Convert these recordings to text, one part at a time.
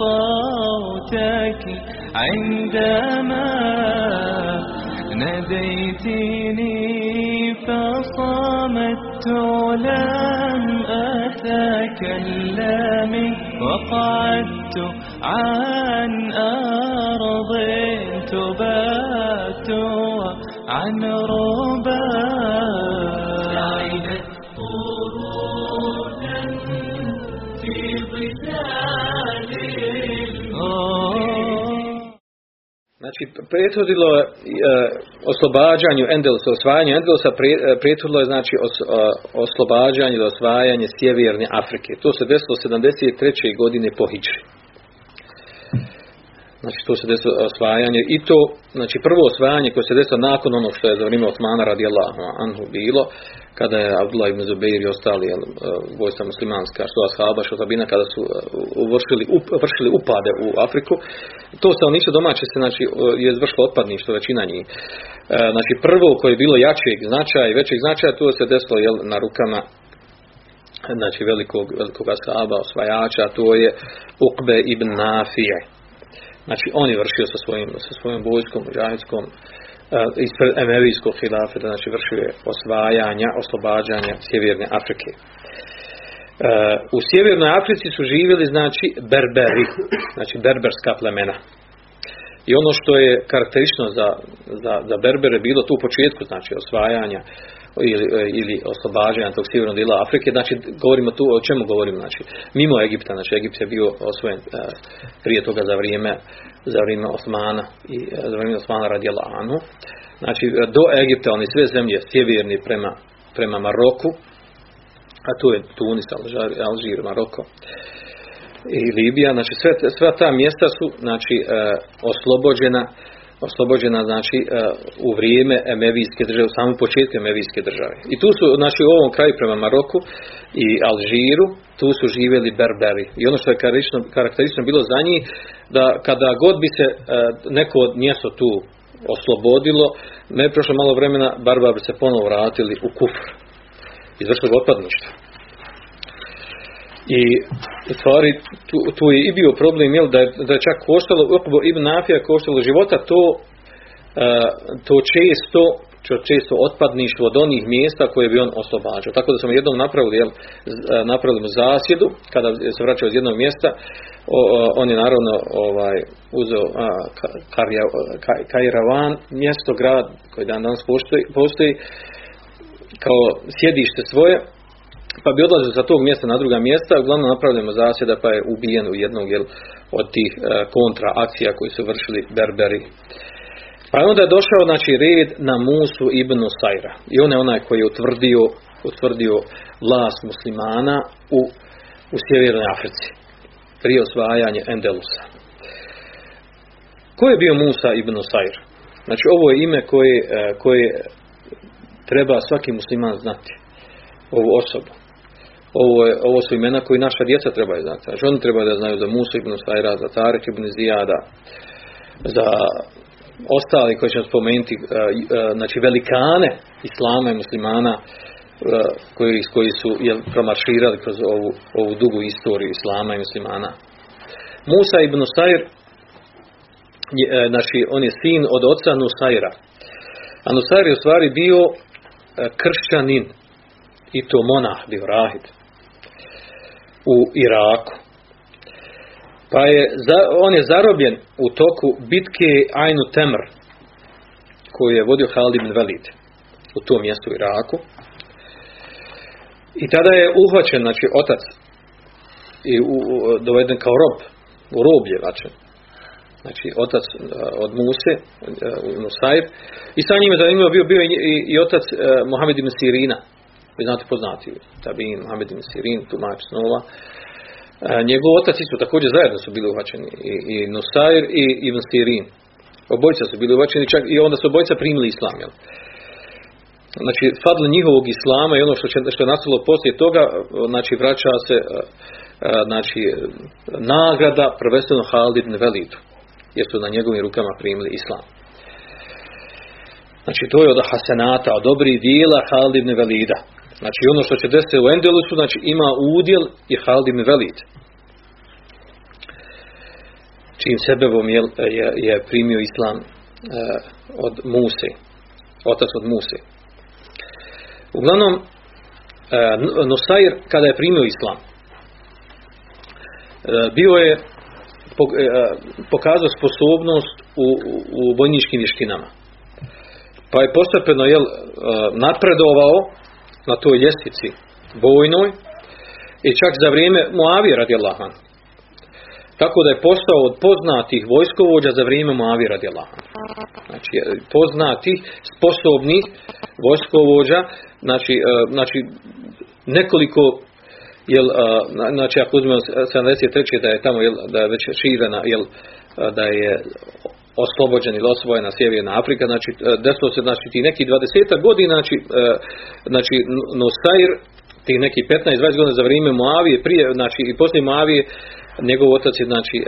صوتك عندما ناديتني فصمت لم أتكلم وقعدت عن أرض تبات عن ربا Znači, prethodilo je oslobađanju Endelusa, osvajanju Endelusa, e, prethodilo je znači e, oslobađanje ili osvajanje sjeverne Afrike. To se desilo 73. godine po Hidži. Znači, to se desilo osvajanje i to, znači prvo osvajanje koje se desilo nakon onog što je za vrijeme Osmana radijallahu anhu bilo, kada je Abdullah ibn Zubair i ostali jel, vojstva muslimanska, što ashaba, što tabina, kada su vršili, up, vršili upade u Afriku, to stanovništvo domaće se znači, je izvršilo otpadništvo većina njih. Znači prvo koje je bilo jačeg značaja i većeg značaja, to se desilo jel, na rukama znači velikog, velikog ashaba, osvajača, to je Ukbe ibn Nafije. Znači on je vršio sa svojim, sa svojom vojskom, muđahidskom, ispred Emerijskog hilafeta, znači vršio je osvajanja, oslobađanja Sjeverne Afrike. U Sjevernoj Africi su živjeli znači berberi, znači berberska plemena. I ono što je karakteristično za, za, za berbere bilo tu u početku, znači osvajanja ili, ili oslobađanja tog sjevernog dijela Afrike, znači govorimo tu, o čemu govorimo, znači mimo Egipta, znači Egipt je bio osvojen prije toga za vrijeme za vrijeme Osmana i za vrijeme Osmana radijala Anu. Znači do Egipta oni sve zemlje sjeverni prema, prema Maroku, a tu je Tunis, Alžir Maroko i Libija, znači sve, sva ta mjesta su znači oslobođena oslobođena znači u vrijeme Emevijske države, u samom početku Emevijske države. I tu su, znači u ovom kraju prema Maroku i Alžiru, tu su živjeli berberi. I ono što je karakteristično, bilo za njih, da kada god bi se neko mjesto tu oslobodilo, ne prošlo malo vremena, barbari se ponovo vratili u kufr. Izvršili otpadništvo. I u stvari tu, tu je i bio problem jel, da, da je čak koštalo Ukbo ibn Nafija koštalo života to, uh, to često često otpadništvo od onih mjesta koje bi on oslobađao. Tako da smo jednom napravili, jel, napravili mu zasjedu, kada se vraćao iz jednog mjesta, o, on je naravno ovaj, uzeo Kajravan, mjesto, grad koji dan danas postoji, postoji kao sjedište svoje, pa bi odlazio sa tog mjesta na druga mjesta, uglavnom napravljamo zasjeda pa je ubijen u jednog jel, od tih e, kontra akcija koji su vršili Berberi. Pa onda je došao znači, red na Musu ibn Sajra. I on je onaj koji je utvrdio, utvrdio vlast muslimana u, u sjevernoj Africi. Prije osvajanja Endelusa. Ko je bio Musa ibn Sajr? Znači ovo je ime koje, koje treba svaki musliman znati. Ovu osobu. Ovo, je, ovo su imena koji naša djeca trebaju znati. Znači oni trebaju da znaju za Musa ibn Sajra, za Tarik ibn Zijada, za ostali koji ćemo spomenuti, znači velikane islama i muslimana koji, koji su jel, promarširali kroz ovu, ovu dugu istoriju islama i muslimana. Musa ibn Sajr, znači on je sin od oca Nusajra. A Nusajr je u stvari bio kršćanin i to monah, bio u Iraku. Pa je, on je zarobljen u toku bitke Ainu Temr, koju je vodio Halid ibn Velid u tom mjestu u Iraku. I tada je uhvaćen, znači otac, i u, u, doveden kao rob, u roblje vačen. Znači otac od Muse, Nusair. I sa njim je zanimljivo bio, bio i, i, i otac uh, Mohamed ibn Sirina. Vi znate poznati, Tabin, Mohamed Sirin, tumač snova njegov otac isto također zajedno su bili uhvaćeni i, i Nusair i Ibn Sirin. Obojica su bili uhvaćeni čak i onda su obojica primili islam. Jel? Znači, fadl njihovog islama i ono što, će, što je nastalo poslije toga, znači vraća se znači, nagrada prvenstveno Halid ibn jer su na njegovim rukama primili islam. Znači, to je od hasenata, od dobrih dijela Halid ibn. Znači ono što će desiti u Endelusu, znači ima udjel i Halid ibn Velid. Čim sebebom je, je, je primio islam e, od Muse, otac od Muse. Uglavnom, e, kada je primio islam, e, bio je e, pokazao sposobnost u, u vojničkim vještinama. Pa je postepeno jel, napredovao na toj ljestvici vojnoj i čak za vrijeme Muavije radi Allahan. Tako da je postao od poznatih vojskovođa za vrijeme Muavije radi Allahan. Znači, poznatih, sposobnih vojskovođa, znači, e, znači nekoliko jel, znači ako uzmemo 73. da je tamo jel, da je već širena jel, da je oslobođen ili osvojena Sjeverna Afrika, znači e, desilo se znači ti neki 20 godina, znači, e, znači Nosair tih neki 15-20 godina za vrijeme Moavije, prije, znači i poslije Moavije, njegov otac je znači e,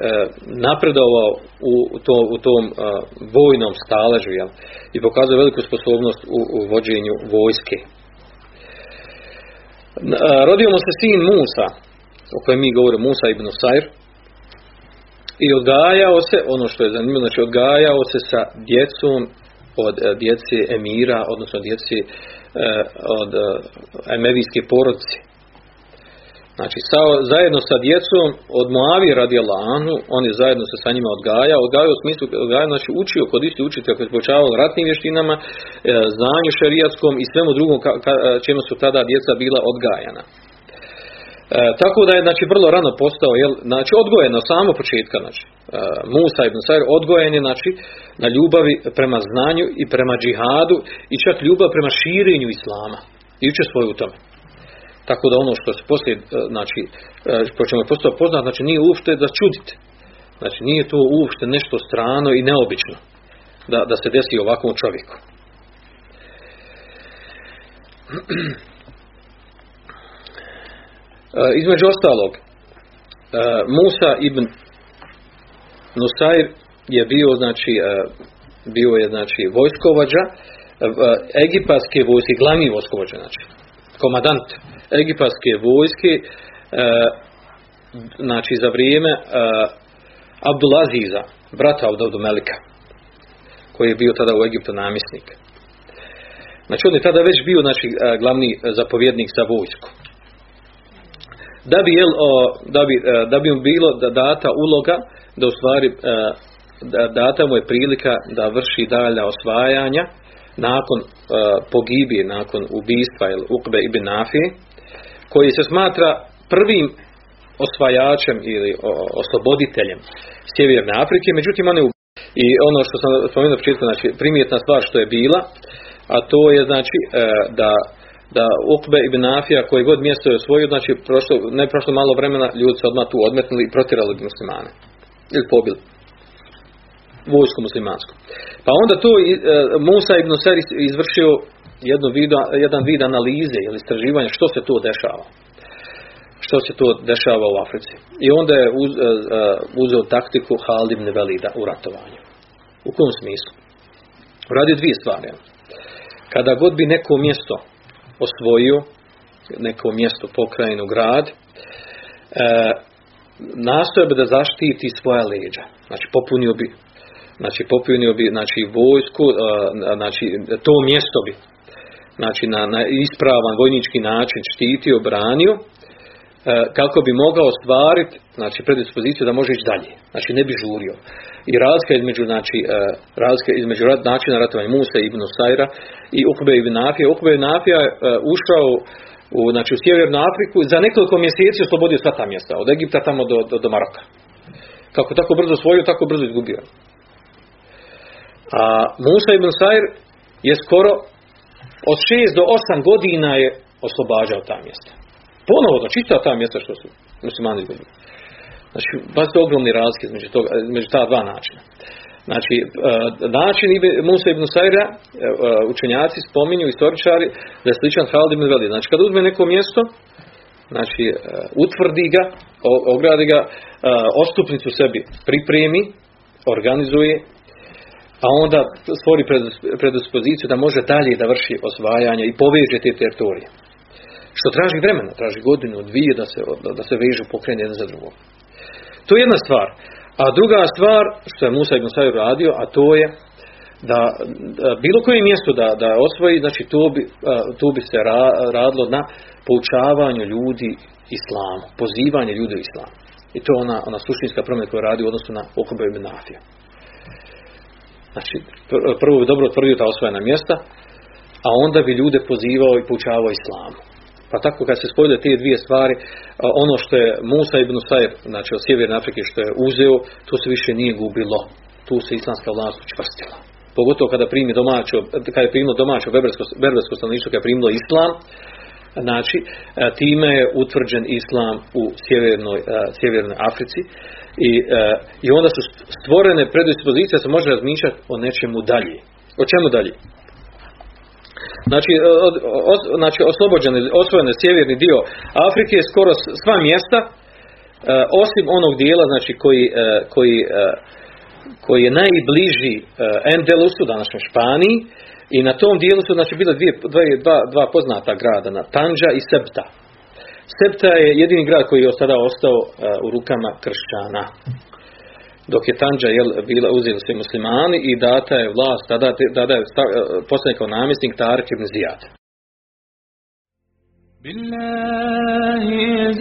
napredovao u, to, u tom vojnom staležu i pokazao veliku sposobnost u, u vođenju vojske. Rodio mu se sin Musa, o kojem mi govorimo, Musa ibn Sair, i odgajao se, ono što je zanimljivo, znači odgajao se sa djecom od e, djece emira, odnosno djeci e, od e, emevijske porodice. Znači, zajedno sa djecom od Moavije radi Alanu, on je zajedno se sa njima odgajao, odgajao u smislu, odgajao, znači učio kod isti učitelja koji počavao ratnim vještinama, znanju šerijatskom i svemu drugom čemu su tada djeca bila odgajana. E, tako da je znači vrlo rano postao jel, znači odgojen od samog početka znači e, Musa ibn Sair odgojen je znači na ljubavi prema znanju i prema džihadu i čak ljubav prema širenju islama i učestvuje u tome. Tako da ono što se poslije e, znači po čemu je postao poznat znači nije uopšte da čudite. Znači nije to uopšte nešto strano i neobično da, da se desi ovakvom čovjeku. E, između ostalog, e, Musa ibn Nusair je bio znači e, bio je znači vojskovođa egipatske vojske, glavni vojskovođa znači komadant egipatske vojske znači za vrijeme Abdulaziza, brata Abdu Melika koji je bio tada u Egiptu namjesnik. Znači on je tada već bio znači, glavni zapovjednik za vojsku da bi, jel, da bi, e, da bi mu bilo da data uloga da u stvari e, da data mu je prilika da vrši dalja osvajanja nakon e, pogibije, nakon ubistva ili Ukbe ibn Nafi, koji se smatra prvim osvajačem ili osloboditeljem Sjeverne Afrike, međutim on je i ono što sam spomenuo početku, znači primjetna stvar što je bila, a to je znači da da Ukbe ibn Nafija koji god mjesto je osvojio, znači prošlo, ne prošlo malo vremena, ljudi se odmah tu odmetnuli i protirali muslimane. Ili pobili. Vojsku muslimansku. Pa onda to e, Musa ibn Seris izvršio jednu vidu, jedan vid analize ili istraživanja što se to dešava. Što se to dešava u Africi. I onda je uz, e, e, uzeo taktiku Halid ibn Velida u ratovanju. U kom smislu? Radi dvije stvari. Kada god bi neko mjesto osvojio neko mjesto, pokrajinu, grad, e, nastoje bi da zaštiti svoja leđa. Znači popunio bi znači popunio bi znači vojsku, e, znači to mjesto bi znači na, na ispravan vojnički način štitio, branio, kako bi mogao ostvariti znači predispoziciju da može ići dalje. Znači ne bi žurio. I razlika između znači e, razlika između načina ratovanja Musa ibn Sajra i Ukbe ibn Nafija. Ukbe ibn Nafija je ušao u, znači, u Sjevernu Afriku za nekoliko mjeseci oslobodio sva ta mjesta, od Egipta tamo do, do, do Maroka. Kako tako brzo osvojio, tako brzo izgubio. A Musa ibn Sajr je skoro od 6 do 8 godina je oslobađao ta mjesta. Ponovo, čista ta mjesta što su muslimani izgubili. Znači, su ogromni razlike između, toga, između ta dva načina. Znači, e, način Musa ibn Sajra, e, e, učenjaci spominju, istoričari, da je sličan Halid ibn Velid. Znači, kad uzme neko mjesto, znači, utvrdi ga, ogradi ga, ostupnicu sebi pripremi, organizuje, a onda stvori predis- predispoziciju da može dalje da vrši osvajanje i poveže te teritorije. Što traži vremena, traži godinu, dvije da se, da se vežu pokrene jedan za drugom. To je jedna stvar. A druga stvar, što je Musa ibn Sajr radio, a to je da, da bilo koje mjesto da, da osvoji, znači to bi, tu bi se ra- radilo na poučavanju ljudi islamu, pozivanje ljudi u islamu. I to je ona, ona suštinska promjena koju radi u odnosu na Okuba ibn Nafija. Znači, pr- prvo bi dobro otvorio ta osvojena mjesta, a onda bi ljude pozivao i poučavao islamu. Pa tako kad se spojile te dvije stvari, ono što je Musa ibn Sajr, znači od Sjeverne Afrike što je uzeo, to se više nije gubilo. Tu se islamska vlast učvrstila. Pogotovo kada primi domaćo, kada je primilo domaćo berbersko, berbersko stanovništvo, kada je primilo islam, znači e, time je utvrđen islam u sjevernoj, e, sjevernoj Africi i, e, i onda su stvorene predispozicije da se može razmišljati o nečemu dalje. O čemu dalje? Znači, od, znači oslobođen, osvojen je sjeverni dio Afrike, skoro sva mjesta, e, osim onog dijela znači, koji, e, koji, e, koji je najbliži Endelusu, današnjoj Španiji, i na tom dijelu su znači, bile dvije, dva, dva, dva poznata grada, na Tanja i Septa. Septa je jedini grad koji je sada ostao u rukama kršćana dok je Tanja jel, bila uzeli svi muslimani i data je vlast, tada, tada je sta- postavljen kao namjesnik Tarik ibn Zijad. بالله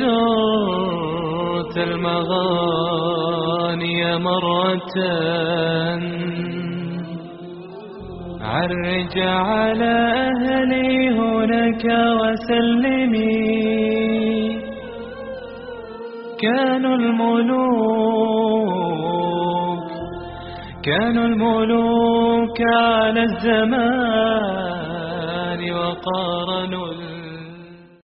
زرت المغاني مرة عرج على أهلي هناك وسلمي كانوا الملوك كانوا الملوك على الزمان وقارنوا